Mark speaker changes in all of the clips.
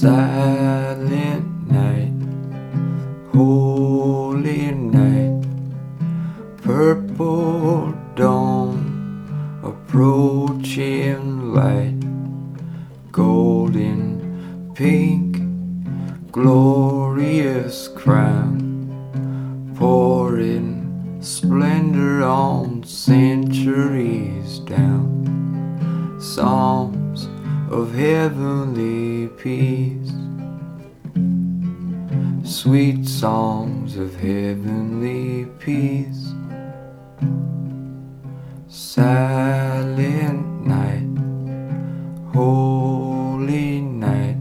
Speaker 1: silent night, holy night, purple dawn, approaching light, golden pink, glorious crown, pouring splendor on centuries down. Song of heavenly peace, sweet songs of heavenly peace. Silent night, holy night,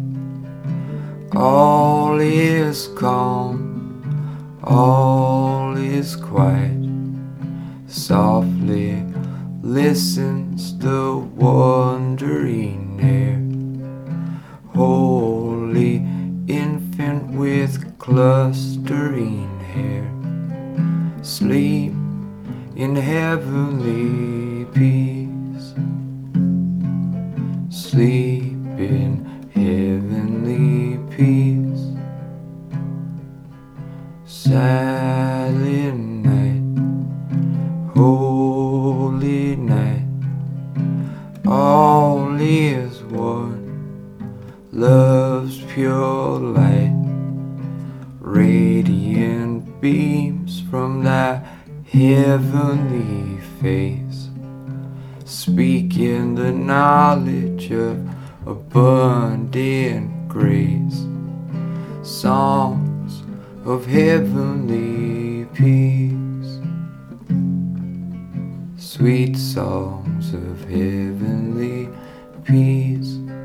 Speaker 1: all is calm, all is quiet. Softly listens the wandering air. Holy infant with clustering hair, sleep in heavenly peace. Sleep in heavenly peace. Silent night, holy all is one. Love's pure light, radiant beams from thy heavenly face, speaking the knowledge of abundant grace, songs of heavenly peace, songs of heavenly peace.